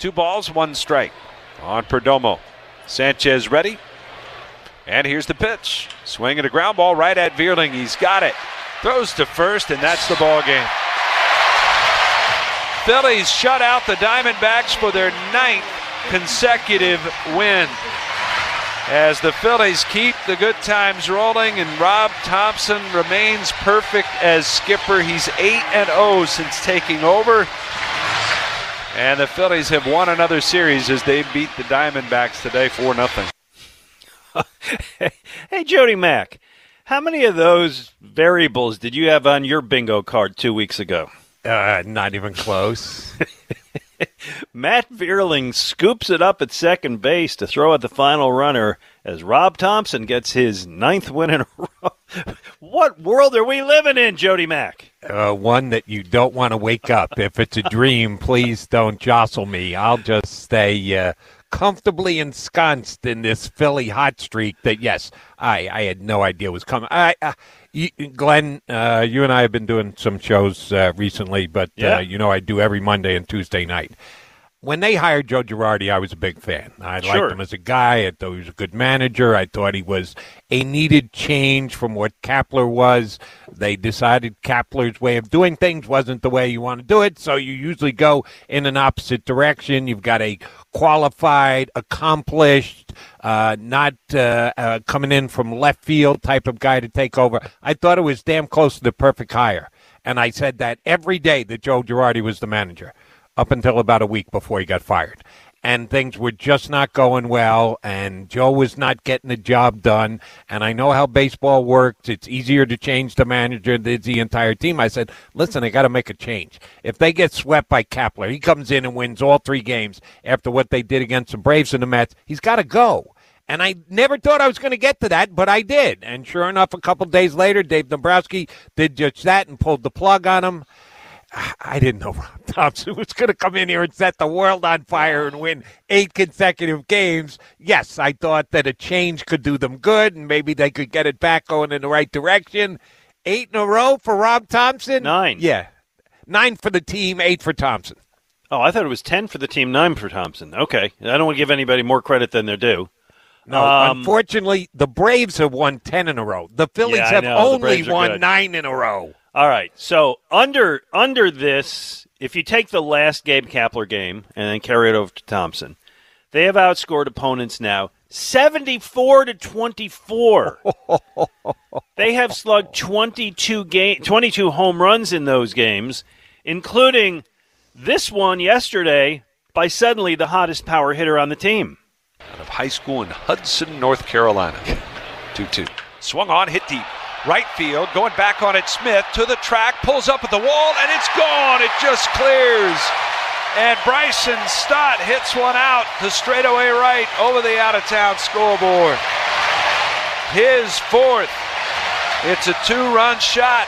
Two balls, one strike on Perdomo. Sanchez ready. And here's the pitch. Swinging a ground ball right at Vierling. He's got it. Throws to first, and that's the ball game. Phillies shut out the Diamondbacks for their ninth consecutive win. As the Phillies keep the good times rolling, and Rob Thompson remains perfect as skipper. He's 8 and 0 since taking over. And the Phillies have won another series as they beat the Diamondbacks today 4 0. hey, Jody Mack, how many of those variables did you have on your bingo card two weeks ago? Uh, not even close. Matt Vierling scoops it up at second base to throw at the final runner as Rob Thompson gets his ninth win in a row. what world are we living in, Jody Mack? Uh, one that you don't want to wake up. If it's a dream, please don't jostle me. I'll just stay uh, comfortably ensconced in this Philly hot streak that, yes, I, I had no idea was coming. I, uh, you, Glen, uh, you and I have been doing some shows uh, recently, but Yeah. uh, you know I do every Monday and Tuesday night. When they hired Joe Girardi, I was a big fan. I Sure. liked him as a guy. I thought he was a good manager. I thought he was a needed change from what Kapler was. They decided Kapler's way of doing things wasn't the way you want to do it, so you usually go in an opposite direction. You've got a qualified, accomplished, uh, not uh, uh, coming in from left field type of guy to take over. I thought it was damn close to the perfect hire. And I said that every day that Joe Girardi was the manager, up until about a week before he got fired. And things were just not going well, and Joe was not getting the job done. And I know how baseball works. It's easier to change the manager than the entire team. I said, listen, I got to make a change. If they get swept by Kapler, he comes in and wins all three games after what they did against the Braves and the Mets, he's got to go. And I never thought I was going to get to that, but I did. And sure enough, a couple days later, Dave Dombrowski did just that and pulled the plug on him. I didn't know Rob Thompson was going to come in here and set the world on fire and win eight consecutive games. Yes, I thought that a change could do them good and maybe they could get it back going in the right direction. Eight in a row for Rob Thompson? Nine. Yeah. Nine for the team, eight for Thompson. Oh, I thought it was 10 for the team, 9 for Thompson. Okay. I don't want to give anybody more credit than they're due. No, Um, unfortunately, the Braves have won 10 in a row. The Phillies Yeah, have only won good. nine in a row. All right. So under under this, if you take the last Gabe Kapler game and then carry it over to Thompson, they have outscored opponents now 74 to 24. they have slugged 22 game 22 home runs in those games, including this one yesterday by suddenly the hottest power hitter on the team. Out of high school in Hudson, North Carolina. 2 2. Swung on, hit deep. Right field, going back on it. Smith to the track, pulls up at the wall, and it's gone. It just clears. And Bryson Stott hits one out to straightaway right over the out of town scoreboard. His fourth. It's a two run shot.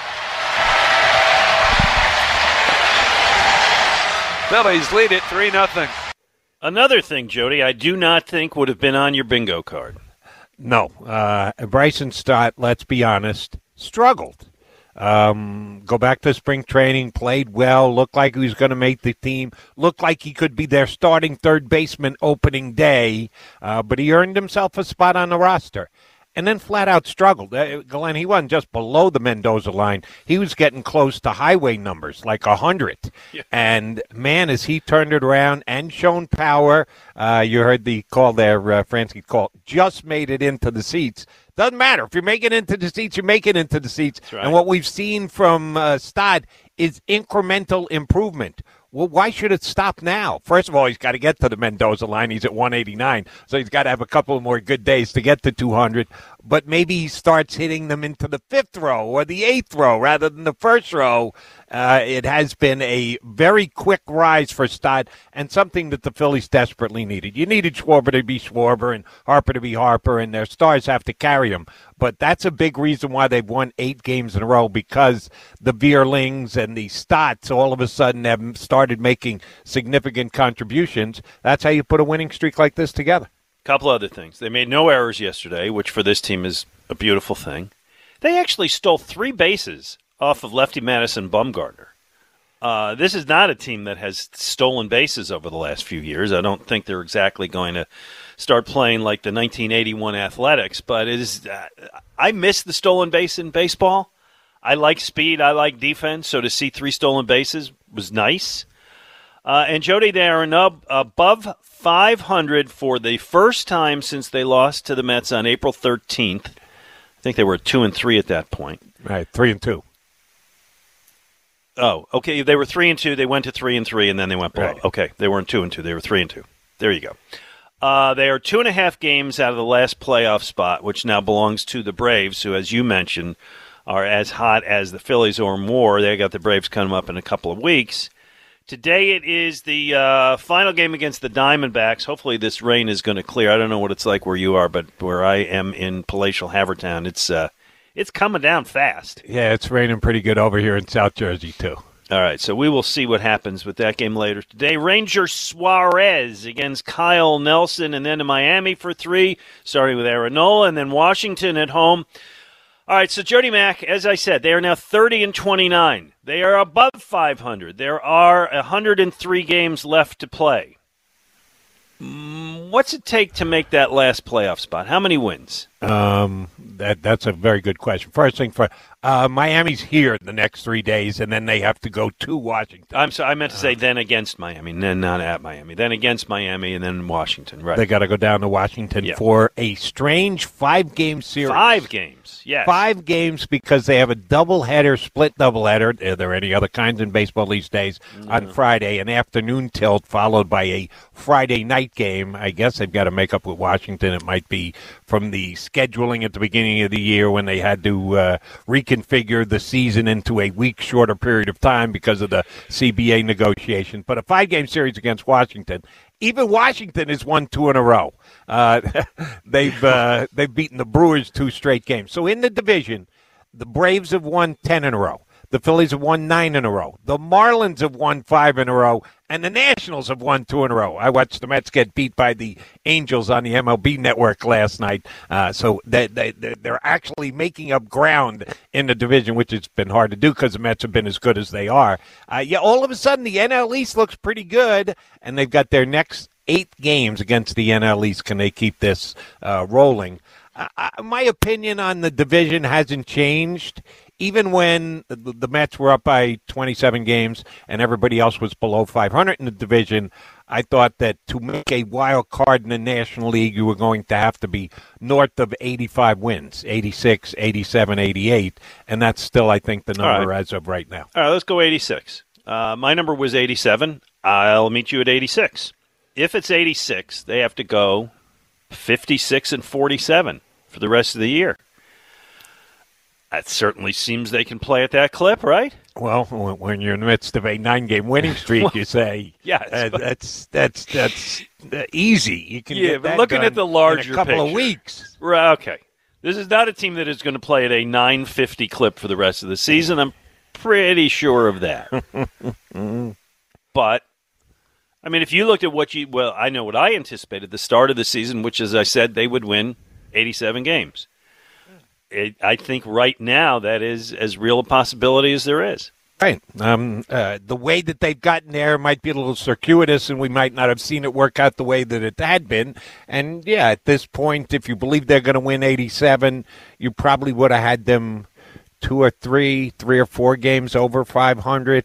Phillies lead it 3 0. Another thing, Jody, I do not think would have been on your bingo card. No, uh, Bryson Stott. Let's be honest, struggled. Um, go back to spring training, played well, looked like he was going to make the team, looked like he could be their starting third baseman opening day, uh, but he earned himself a spot on the roster. And then flat out struggled. Uh, Glen, he wasn't just below the Mendoza line; he was getting close to highway numbers, like a hundred. Yeah. And man, as he turned it around and shown power, uh, you heard the call there, uh, Franzke call, just made it into the seats. Doesn't matter if you're making it into the seats, you're making it into the seats. Right. And what we've seen from uh, Stott is incremental improvement. Well, why should it stop now? First of all, he's got to get to the Mendoza line. He's at 189, so he's got to have a couple more good days to get to 200. But maybe he starts hitting them into the fifth row or the eighth row rather than the first row. Uh, it has been a very quick rise for Stott and something that the Phillies desperately needed. You needed Schwarber to be Schwarber and Harper to be Harper, and their stars have to carry them. But that's a big reason why they've won eight games in a row because the Vierlings and the Stotts all of a sudden have started making significant contributions. That's how you put a winning streak like this together. Couple other things. They made no errors yesterday, which for this team is a beautiful thing. They actually stole three bases off of lefty Madison Bumgarner. Uh, this is not a team that has stolen bases over the last few years. I don't think they're exactly going to start playing like the 1981 Athletics, but it is. Uh, I miss the stolen base in baseball. I like speed. I like defense. So to see three stolen bases was nice. Uh, and Jody, they are above 500 for the first time since they lost to the Mets on April 13th. I think they were two and three at that point. Right, three and two. Oh, okay. They were three and two. They went to three and three, and then they went below. Right. Okay, they weren't two and two. They were three and two. There you go. Uh, they are two and a half games out of the last playoff spot, which now belongs to the Braves, who, as you mentioned, are as hot as the Phillies or more. They got the Braves coming up in a couple of weeks. Today it is the uh, final game against the Diamondbacks. Hopefully this rain is going to clear. I don't know what it's like where you are, but where I am in palatial Havertown, it's uh, it's coming down fast. Yeah, it's raining pretty good over here in South Jersey too. All right, so we will see what happens with that game later today. Ranger Suarez against Kyle Nelson, and then to Miami for three, starting with Aaron Nola, and then Washington at home. All right, so Jody Mack, as I said, they are now 30 and 29. They are above 500. There are 103 games left to play. Mm, what's it take to make that last playoff spot? How many wins? Um, that that's a very good question. First thing for uh, Miami's here the next three days, and then they have to go to Washington. I'm sorry, I meant to say uh, then against Miami, then not at Miami, then against Miami, and then Washington. Right? They got to go down to Washington yeah. for a strange five-game series. Five games, yes. Five games because they have a doubleheader, split doubleheader. Are there any other kinds in baseball these days? No. On Friday, an afternoon tilt followed by a Friday night game. I guess they've got to make up with Washington. It might be from the scheduling at the beginning of the year when they had to uh, reconfigure the season into a week shorter period of time because of the CBA negotiations. But a five game series against Washington, even Washington has won two in a row. Uh, they've uh, they've beaten the Brewers two straight games. So in the division, the Braves have won ten in a row. The Phillies have won nine in a row. The Marlins have won five in a row, and the Nationals have won two in a row. I watched the Mets get beat by the Angels on the MLB Network last night. Uh, so they, they, they're actually making up ground in the division, which has been hard to do because the Mets have been as good as they are. Uh, yeah, all of a sudden the NL East looks pretty good, and they've got their next eight games against the NL East. Can they keep this uh, rolling? Uh, my opinion on the division hasn't changed even when the, the Mets were up by 27 games and everybody else was below 500 in the division, I thought that to make a wild card in the National League, you were going to have to be north of 85 wins, 86, 87, 88, and that's still, I think, the number right. as of right now. All right, let's go 86. Uh, my number was 87. I'll meet you at 86. If it's 86, they have to go 56 and 47 for the rest of the year. That certainly seems they can play at that clip, right? Well, when you're in the midst of a nine-game winning streak, well, you say, "Yes, uh, that's that's that's uh, easy." You can yeah, but looking at the larger a couple picture. of weeks, right? Okay, this is not a team that is going to play at a 950 clip for the rest of the season. I'm pretty sure of that. but I mean, if you looked at what you well, I know what I anticipated the start of the season, which, as I said, they would win 87 games it, I think right now that is as real a possibility as there is. Right. Um, uh, the way that they've gotten there might be a little circuitous, and we might not have seen it work out the way that it had been. And yeah, at this point, if you believe they're going to win 87, you probably would have had them two or three, three or four games over 500.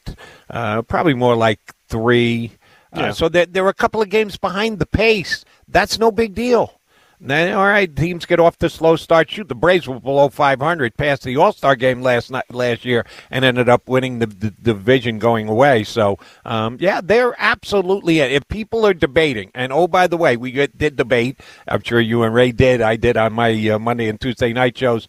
Uh, probably more like three. Uh, so they're, they're a couple of games behind the pace. That's no big deal. Then, all right, teams get off to slow start. Shoot, the Braves were below 500 past the All Star game last night, last year, and ended up winning the, the division going away. So, um, yeah, they're absolutely. It. If people are debating, and oh by the way, we did debate. I'm sure you and Ray did. I did on my uh, Monday and Tuesday night shows.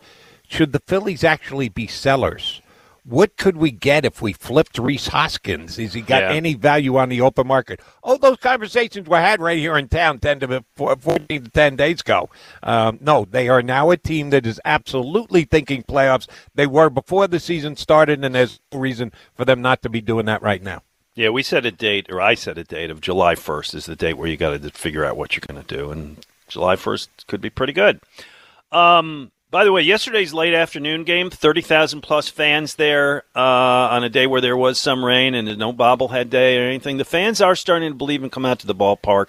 Should the Phillies actually be sellers? What could we get if we flipped Rhys Hoskins? Has he got Yeah. any value on the open market? Oh, those conversations were had right here in town 10 to 14 to 10 days ago. Um, no, they are now a team that is absolutely thinking playoffs. They were before the season started, and there's no reason for them not to be doing that right now. Yeah, we set a date, or I set a date of July 1st is the date where you got to figure out what you're going to do, and July 1st could be pretty good. Um, by the way, yesterday's late afternoon game, 30,000 plus fans there uh, on a day where there was some rain and no bobblehead day or anything. The fans are starting to believe and come out to the ballpark,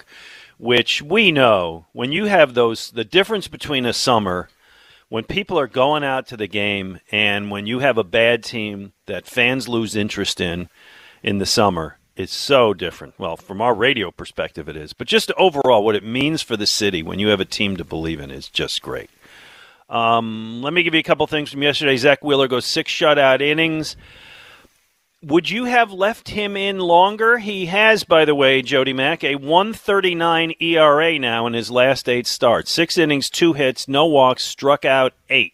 which we know when you have those, the difference between a summer when people are going out to the game and when you have a bad team that fans lose interest in in the summer it's so different well from our radio perspective it is but just overall what it means for the city when you have a team to believe in is just great um, let me give you a couple things from yesterday zack wheeler goes six shutout innings would you have left him in longer? He has, by the way, Jody Mack, a 139 ERA now in his last eight starts. Six innings, two hits, no walks, struck out eight.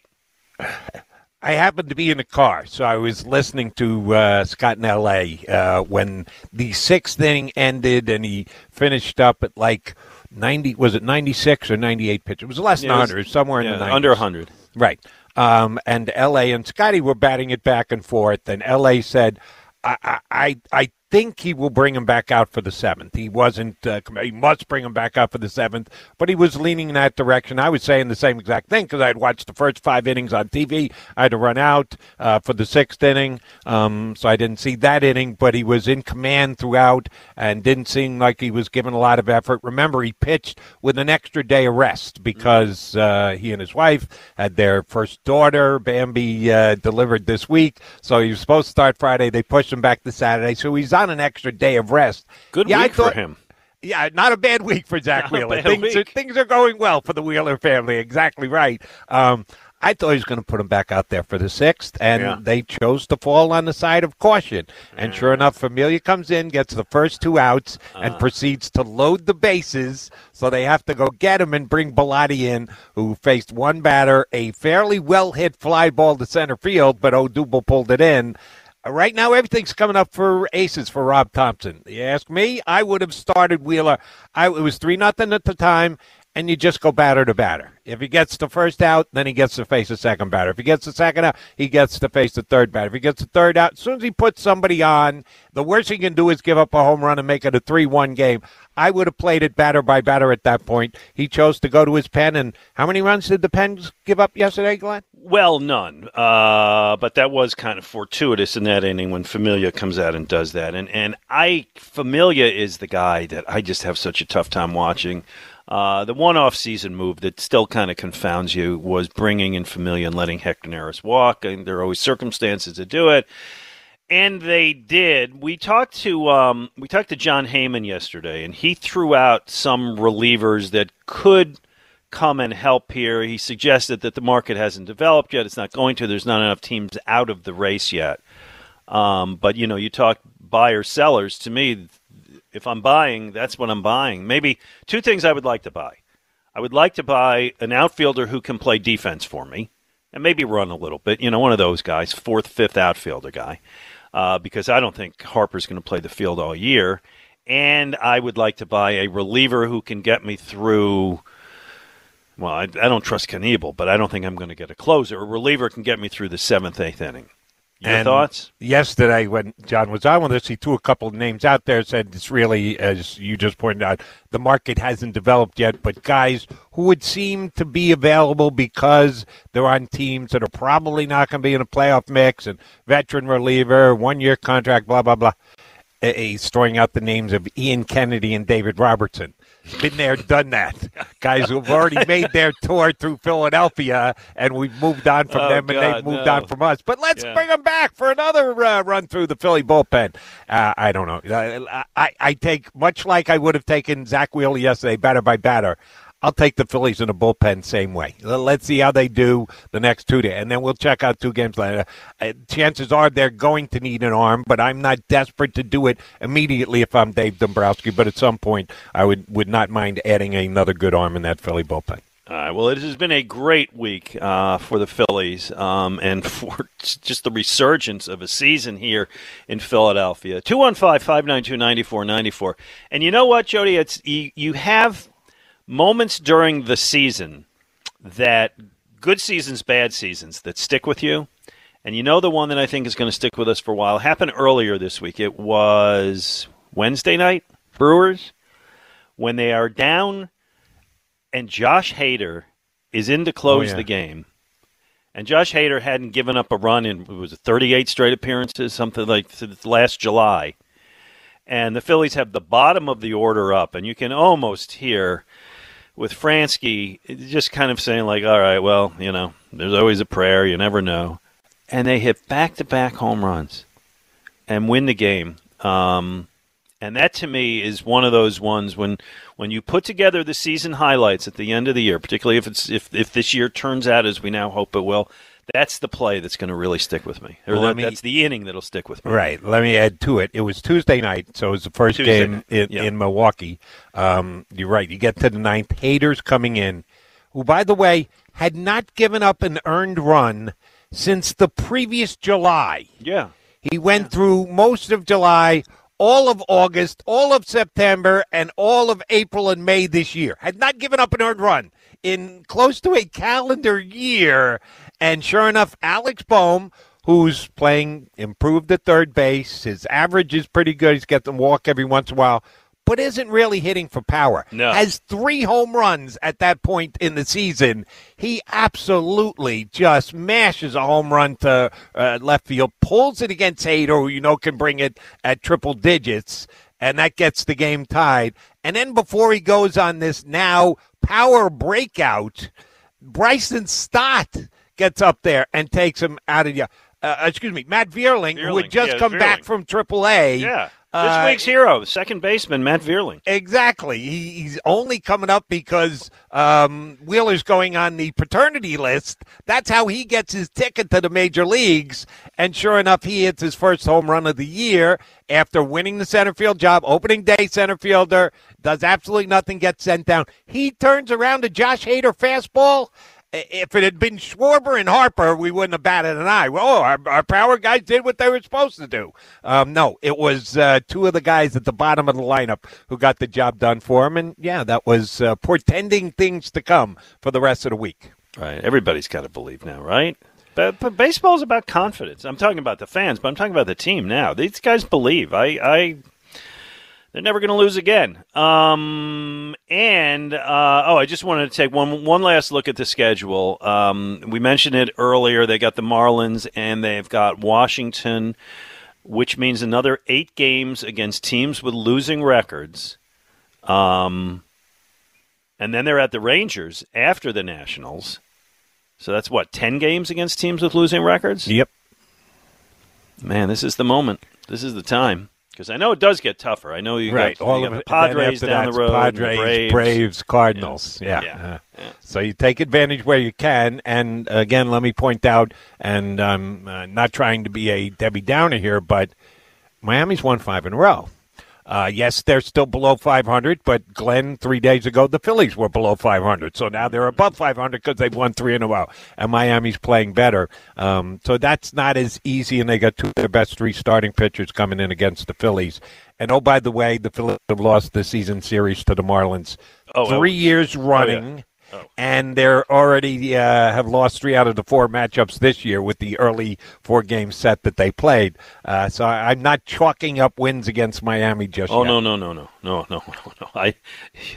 I happened to be in a car, so I was listening to uh, Scott in L.A. Uh, when the sixth inning ended, and he finished up at like ninety. Was it ninety six or ninety eight pitches? It was less than Yeah, it was- hundred, somewhere in the 90s. under 100. Right. Um, and L.A. and Scotty were batting it back and forth, and L.A. said, I, I, I think he will bring him back out for the seventh. He wasn't, uh, he must bring him back out for the seventh, but he was leaning in that direction. I was saying the same exact thing because I'd watched the first five innings on TV. I had to run out uh, for the sixth inning, um, so I didn't see that inning, but he was in command throughout and didn't seem like he was given a lot of effort. Remember, he pitched with an extra day of rest because uh, he and his wife had their first daughter, Bambi, uh, delivered this week. So he was supposed to start Friday. They pushed him back to Saturday. So he's on an extra day of rest. Good Yeah, week for him. Yeah, not a bad week for Zack Not Wheeler. Things are, things are going well for the Wheeler family. Exactly right. Um, I thought he was going to put him back out there for the sixth, and Yeah. they chose to fall on the side of caution. And sure enough, Familia comes in, gets the first two outs, Uh. and proceeds to load the bases. So they have to go get him and bring Bellatti in, who faced one batter, a fairly well hit fly ball to center field, but Odubel pulled it in. Uh, Right now, everything's coming up for aces for Rob Thompson. You ask me, I would have started Wheeler. I, it was three nothing at the time, and you just go batter to batter. If he gets the first out, then he gets to face the second batter. If he gets the second out, he gets to face the third batter. If he gets the third out, as soon as he puts somebody on, the worst he can do is give up a home run and make it a three-one game. I would have played it batter by batter at that point. He chose to go to his pen, and how many runs did the Pens give up yesterday, Glen? Well, none. Uh, but that was kind of fortuitous in that inning when Familia comes out and does that. And and I Familia is the guy that I just have such a tough time watching. Uh, the one off season move that still kind of confounds you was bringing in Familia and letting Hector Neris walk. And there are always circumstances to do it. And they did. We talked to um, we talked to Jon Heyman yesterday, and he threw out some relievers that could come and help here. He suggested that the market hasn't developed yet; it's not going to. There's not enough teams out of the race yet. Um, but you know, you talk buyers, sellers. To me, if I'm buying, that's what I'm buying. Maybe two things I would like to buy. I would like to buy an outfielder who can play defense for me and maybe run a little bit. You know, one of those guys, fourth, fifth outfielder guy, uh, because I don't think Harper's going to play the field all year. And I would like to buy a reliever who can get me through. Well, I, I don't trust Knebel, but I don't think I'm going to get a closer. A reliever can get me through the seventh, eighth inning. Your And thoughts? Yesterday, when John was on with us, he threw a couple of names out there. Said it's really, as you just pointed out, the market hasn't developed yet. But guys who would seem to be available because they're on teams that are probably not going to be in a playoff mix, and veteran reliever, one year contract, blah blah blah. He's throwing out the names of Ian Kennedy and David Robertson. Been there, done that. Guys who've already made their tour through Philadelphia, and we've moved on from Oh, them, and they've moved no. on from us. But let's Yeah. bring them back for another uh, run through the Philly bullpen. Uh, I don't know. Uh, I, I take much like I would have taken Zack Wheeler yesterday, batter by batter. I'll take the Phillies in the bullpen same way. Let's see how they do the next two days, and then we'll check out two games later. Uh, chances are they're going to need an arm, but I'm not desperate to do it immediately if I'm Dave Dombrowski. But at some point, I would would not mind adding another good arm in that Philly bullpen. All right. Well, it has been a great week uh, for the Phillies um, and for just the resurgence of a season here in Philadelphia. 215 592 9494. And you know what, Jody? It's, you, you have moments during the season that good seasons, bad seasons that stick with you. And you know the one that I think is going to stick with us for a while happened earlier this week. It was Wednesday night, Brewers, when they are down and Josh Hader is in to close Oh, yeah. the game. And Josh Hader hadn't given up a run in it was 38 straight appearances, something like last July. And the Phillies have the bottom of the order up, and you can almost hear with Franzke just kind of saying like, "All right, well, you know, there's always a prayer. You never know." And they hit back-to-back home runs and win the game. Um, and that to me is one of those ones when when you put together the season highlights at the end of the year, particularly if it's if if this year turns out as we now hope it will, that's the play that's going to really stick with me. Or that- me- that's the inning that'll stick with me. Right. Let me add to it. It was Tuesday night, so it was the first Tuesday game in, yeah. in Milwaukee. Um, you're right. You get to the ninth. Hader's coming in, who, by the way, had not given up an earned run since the previous July. Yeah. He went through most of July, all of August, all of September, and all of April and May this year. Had not given up an earned run in close to a calendar year. And sure enough, Alec Bohm, who's playing improved at third base, his average is pretty good. He's got walk every once in a while. But isn't really hitting for power. No. Has three home runs at that point in the season. He absolutely just mashes a home run to uh, left field, pulls it against Hader, who you know can bring it at triple digits, and that gets the game tied. And then before he goes on this now power breakout, Bryson Stott gets up there and takes him out of the. Uh, excuse me, Matt Vierling, who had just yeah, come back from Triple A. Yeah. This Uh, week's hero, second baseman Matt Vierling. Exactly. He, he's only coming up because um, Wheeler's going on the paternity list. That's how he gets his ticket to the major leagues. And sure enough, he hits his first home run of the year after winning the center field job, opening day center fielder, does absolutely nothing, gets sent down. He turns around to Josh Hader fastball. If it had been Schwarber and Harper, we wouldn't have batted an eye. Well, our, our power guys did what they were supposed to do. Um, no, it was uh, two of the guys at the bottom of the lineup who got the job done for him. And yeah, that was uh, portending things to come for the rest of the week. Right. Everybody's got to believe now, right? But, but baseball's about confidence. I'm talking about the fans, but I'm talking about the team now. These guys believe. I, I they're never going to lose again. Um, and uh, oh, I just wanted to take one one last look at the schedule. Um, we mentioned it earlier. They got the Marlins and they've got Washington, which means another eight games against teams with losing records. Um, and then they're at the Rangers after the Nationals. So that's what ten games against teams with losing records. Yep. Man, this is the moment. This is the time because I know it does get tougher. I know you right. got, All you of got Padres down the road, Padres, Braves. Cardinals. Yeah. Yeah. Uh, Yeah. So you take advantage where you can. And again, let me point out, and I'm uh, not trying to be a Debbie Downer here, but Miami's won five in a row. Uh, yes, they're still below 500, but Glen, three days ago, the Phillies were below 500. So now they're above 500 because they've won three in a row. And Miami's playing better. Um, so that's not as easy, and they got two of their best three starting pitchers coming in against the Phillies. And oh, by the way, the Phillies have lost the season series to the Marlins Oh, three well. years running. Oh. And they're already uh, have lost three out of the four matchups this year with the early four game set that they played. Uh, so I, am not chalking up wins against Miami just oh, yet. no, no, no, no, no, no, no, no. I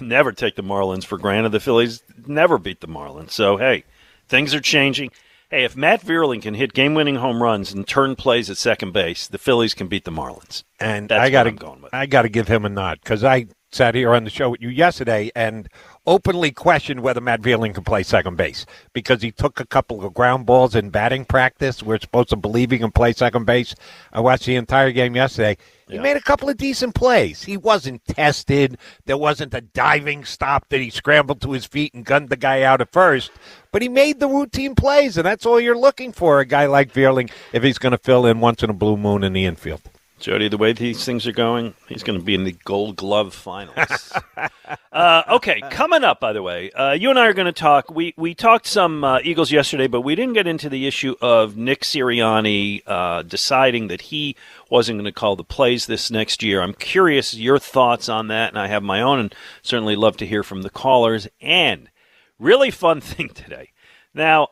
never take the Marlins for granted. The Phillies never beat the Marlins. So, hey, things are changing. Hey, if Matt Vierling can hit game winning home runs and turn plays at second base, the Phillies can beat the Marlins. And That's I gotta, I got to give him a nod because I sat here on the show with you yesterday and – openly questioned whether Matt Vierling can play second base because he took a couple of ground balls in batting practice. We're supposed to believe he can play second base. I watched the entire game yesterday. He Yeah. made a couple of decent plays. He wasn't tested. There wasn't a diving stop that he scrambled to his feet and gunned the guy out at first. But he made the routine plays, and that's all you're looking for a guy like Vierling if he's going to fill in once in a blue moon in the infield. Jody, the way these things are going, he's going to be in the Gold Glove finals. uh, okay, coming up, by the way, uh, you and I are going to talk. We we talked some uh, Eagles yesterday, but we didn't get into the issue of Nick Sirianni uh, deciding that he wasn't going to call the plays this next year. I'm curious your thoughts on that, and I have my own, and certainly love to hear from the callers. And really fun thing today. Now,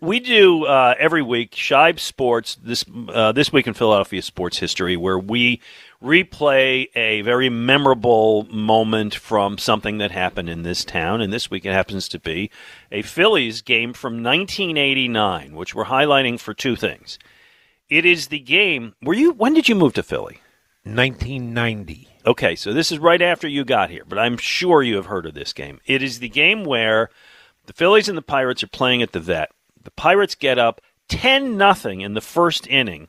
we do uh, every week Shibe Sports this uh, this week in Philadelphia sports history, where we replay a very memorable moment from something that happened in this town. And this week it happens to be a Phillies game from 1989, which we're highlighting for two things. It is the game. Were you? When did you move to Philly? 1990. Okay, so this is right after you got here, but I'm sure you have heard of this game. It is the game where the Phillies and the Pirates are playing at the vet. The Pirates get up 10 nothing in the first inning,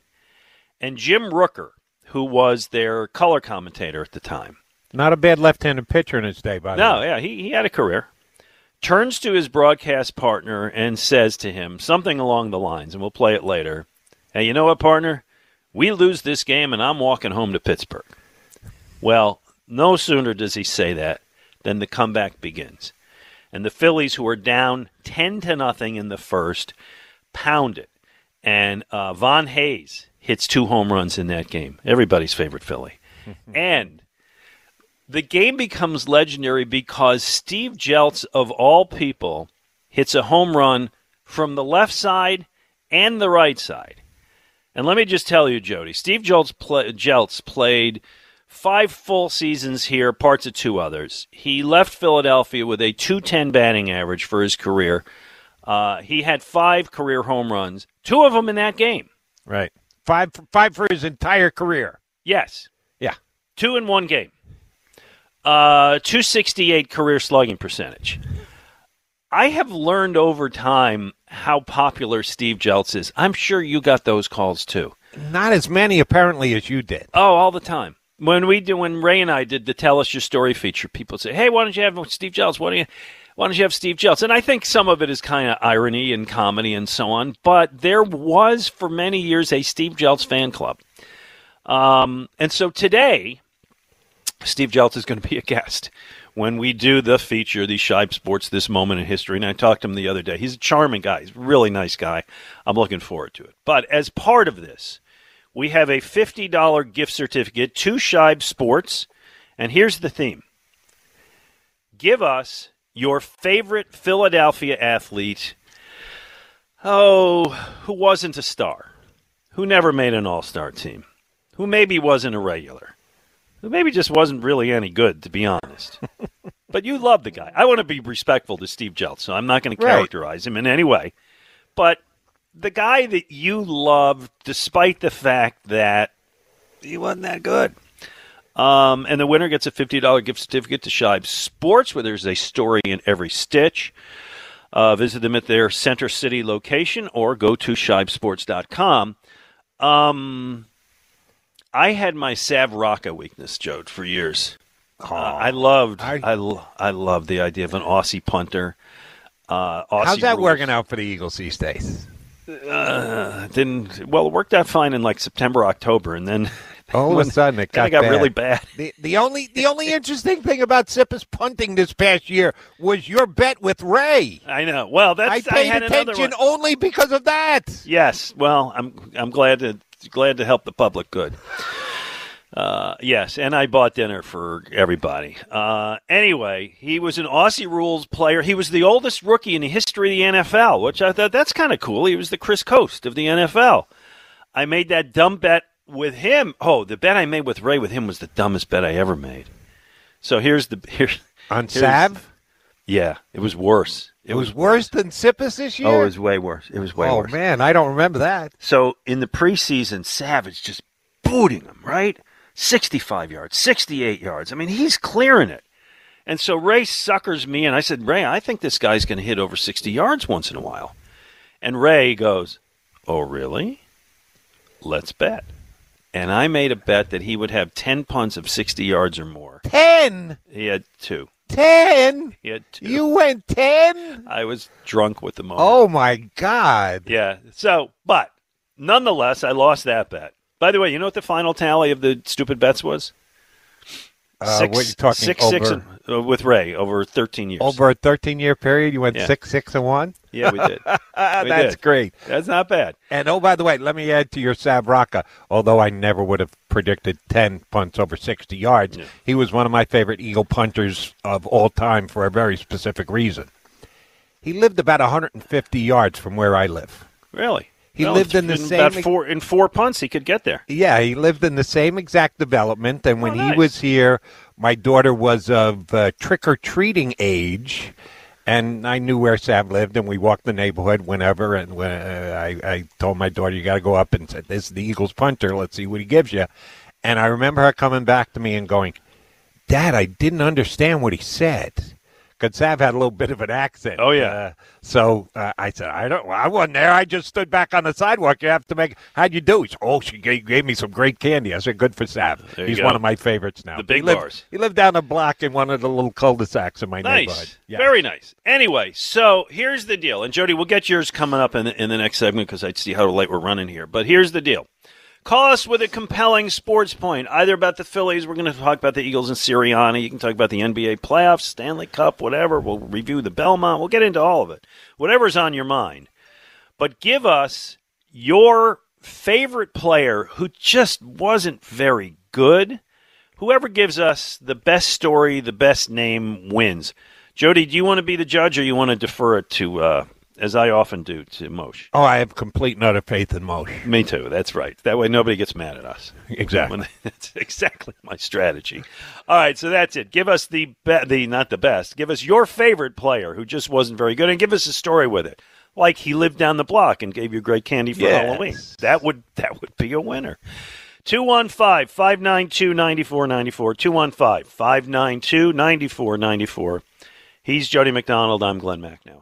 and Jim Rooker, who was their color commentator at the time, Not a bad left-handed pitcher in his day, by the no, way. No, yeah, he, he had a career. Turns to his broadcast partner and says to him something along the lines, and we'll play it later. Hey, you know what, partner? We lose this game, and I'm walking home to Pittsburgh. Well, no sooner does he say that than the comeback begins. And the Phillies, who are down 10 to nothing in the first, pound it. And uh, Von Hayes hits two home runs in that game. Everybody's favorite Philly. and the game becomes legendary because Steve Jeltz, of all people, hits a home run from the left side and the right side. And let me just tell you, Jody, Steve Jeltz, play, Jeltz played five full seasons here, parts of two others. He left Philadelphia with a 210 batting average for his career. Uh, he had five career home runs, two of them in that game. Right. Five, five for his entire career. Yes. Yeah. Two in one game. Uh, 268 career slugging percentage. I have learned over time how popular Steve Jeltz is. I'm sure you got those calls too. Not as many, apparently, as you did. Oh, all the time. When we do, when Ray and I did the Tell Us Your Story feature, people say, "Hey, why don't you have Steve Jeltz? Why don't you, why don't you have Steve Jeltz?" And I think some of it is kind of irony and comedy and so on. But there was for many years a Steve Jeltz fan club, um, and so today, Steve Jeltz is going to be a guest when we do the feature, the Shibe Sports This Moment in History. And I talked to him the other day. He's a charming guy. He's a really nice guy. I'm looking forward to it. But as part of this, we have a $50 gift certificate to Shibe Sports. And here's the theme Give us your favorite Philadelphia athlete, oh, who wasn't a star, who never made an all star team, who maybe wasn't a regular, who maybe just wasn't really any good, to be honest. but you love the guy. I want to be respectful to Steve Jeltz, so I'm not going to Right. characterize him in any way. But the guy that you love, despite the fact that he wasn't that good. Um, and the winner gets a $50 gift certificate to Shibe Sports, where there's a story in every stitch. Uh, visit them at their Center City location or go to shibesports.com. Um, I had my Sav Rocca weakness, Joe, for years. Uh, I loved, I, I- lo- I loved the idea of an Aussie punter. Uh, Aussie How's that rules. working out for the Eagles these days? Uh, didn't well, it worked out fine in like September, October, and then All of a sudden, it got, got bad. really bad. The, the only the only interesting thing about Siposs's punting this past year was your bet with Ray. I know. Well, that's I paid another attention only because of that. Yes. Well, I'm I'm glad to glad to help the public good. Uh, yes, and I bought dinner for everybody. Uh, anyway, he was an Aussie rules player. He was the oldest rookie in the history of the NFL, which I thought that's kind of cool. He was the Chris Coste of the NFL. I made that dumb bet with him. Oh, the bet I made with Ray with him was the dumbest bet I ever made. So here's the here On here's- Sav? Yeah, it was worse. It was worse than Siposs this year? Oh, it was way worse. It was way oh, worse. Oh man, I don't remember that. So in the preseason, Savage just booting him, right? 65 yards, 68 yards. I mean, he's clearing it. And so Ray suckers me, and I said, Ray, I think this guy's going to hit over 60 yards once in a while. And Ray goes, Oh, really? Let's bet. And I made a bet that he would have 10 punts of 60 yards or more. Ten? He had two. Ten? He had two. You went ten? I was drunk with the moment. Oh, my God. Yeah. So, but nonetheless, I lost that bet. By the way, you know what the final tally of the stupid bets was? Uh, what you talking six, six, and, uh, with Ray over 13 years. Over a 13 year period, you went Yeah. six, six, and one? Yeah, we did. We That's did. great. That's not bad. And oh, by the way, let me add to your Sav Rocca. Although I never would have predicted 10 punts over 60 yards, Yeah. he was one of my favorite Eagle punters of all time for a very specific reason. He lived about 150 yards from where I live. Really. He lived in the about same- four in four punts. He could get there. Yeah, he lived in the same exact development. And when Oh, he was here, my daughter was of uh, trick or treating age. And I knew where Sav lived, and we walked the neighborhood whenever. And when, uh, I, I told my daughter, "You got to go up and say this is the Eagles punter. Let's see what he gives you." And I remember her coming back to me and going, "Dad, I didn't understand what he said." Because Sav had a little bit of an accent. Oh, yeah. Uh, so uh, I said, I don't. I wasn't there. I just stood back on the sidewalk. You have to make. How'd you do? He said, oh, she gave, gave me some great candy. I said, good for Sav. He's go. one of my favorites now. The big he lived, bars. He lived down a block in one of the little cul-de-sacs in my neighborhood. Nice. Yeah. Very nice. Anyway, so here's the deal. And Jody, we'll get yours coming up in the, in the next segment because I see how late we're running here. But here's the deal. Call us with a compelling sports point, either about the Phillies. We're going to talk about the Eagles and Sirianni. You can talk about the NBA playoffs, Stanley Cup, whatever. We'll review the Belmont. We'll get into all of it. Whatever's on your mind. But give us your favorite player who just wasn't very good. Whoever gives us the best story, the best name wins. Jody, do you want to be the judge or you want to defer it to, uh, as I often do, to Moshe? Oh, I have complete and utter faith in Moshe. Me too. That's right. That way nobody gets mad at us. Exactly. When- that's exactly my strategy. All right, so that's it. Give us the be- the not the best. Give us your favorite player who just wasn't very good, and give us a story with it. Like he lived down the block and gave you great candy for Yes. Halloween. That would that would be a winner. 215 592 9494. 215 592 9494. He's Jody McDonald. I'm Glen Macnow.